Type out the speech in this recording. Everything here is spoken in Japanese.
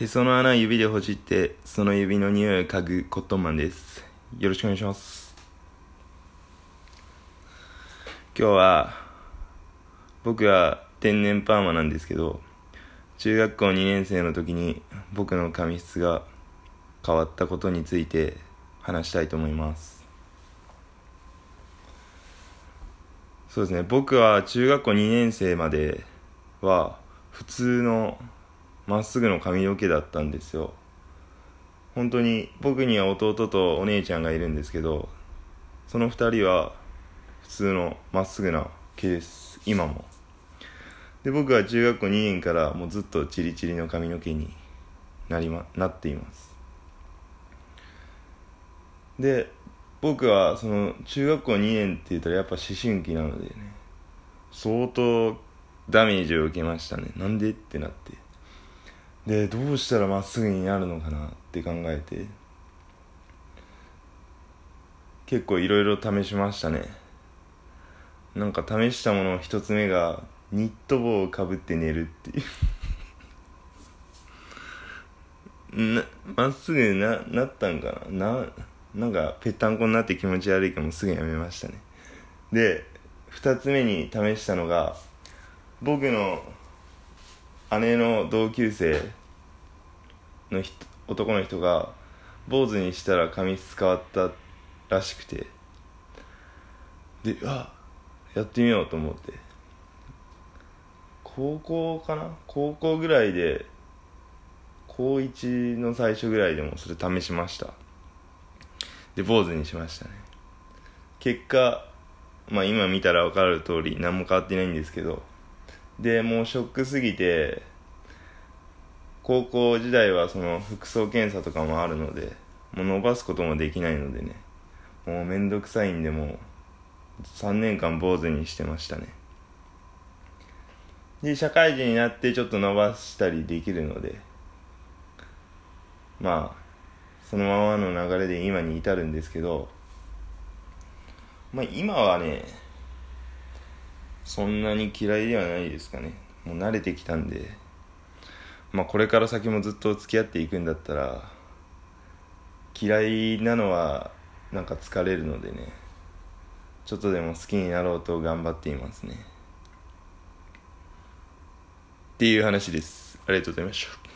へその穴指でほじってその指の匂いを嗅ぐコットンマンです。よろしくお願いします。今日は僕は天然パーマなんですけど中学校2年生の時に僕の髪質が変わったことについて話したいと思います。そうですね。僕は中学校2年生までは普通のまっすぐの髪の毛だったんですよ。本当に僕には弟とお姉ちゃんがいるんですけどその2人は普通のまっすぐな毛です。今も。で僕は中学校2年からもうずっとチリチリの髪の毛になり、ま、なっています。で僕はその中学校2年って言ったらやっぱ思春期なのでね相当ダメージを受けましたね。なんでってなって。でどうしたらまっすぐになるのかなって考えて。結構いろいろ試しましたね。なんか試したもの一つ目がニット帽をかぶって寝るっていう。まっすぐななったんかな？ななんかぺったんこになって気持ち悪いかもすぐやめましたね。で2つ目に試したのが僕の姉の同級生の男の人が坊主にしたら髪質変わったらしくて。であやってみようと思って。高校かな？高校ぐらいで高1の最初ぐらいでもそれ試しました。で坊主にしましたね。結果まあ今見たら分かる通り何も変わってないんですけどでもうショックすぎて高校時代はその服装検査とかもあるのでもう伸ばすこともできないのでね。もうめんどくさいんでもう3年間坊主にしてましたね。で社会人になってちょっと伸ばしたりできるのでまあそのままの流れで今に至るんですけどまあ今はねそんなに嫌いではないですかね。もう慣れてきたんで。まあこれから先もずっと付き合っていくんだったら嫌いなのはなんか疲れるのでね。ちょっとでも好きになろうと頑張っていますね。っていう話です。ありがとうございました。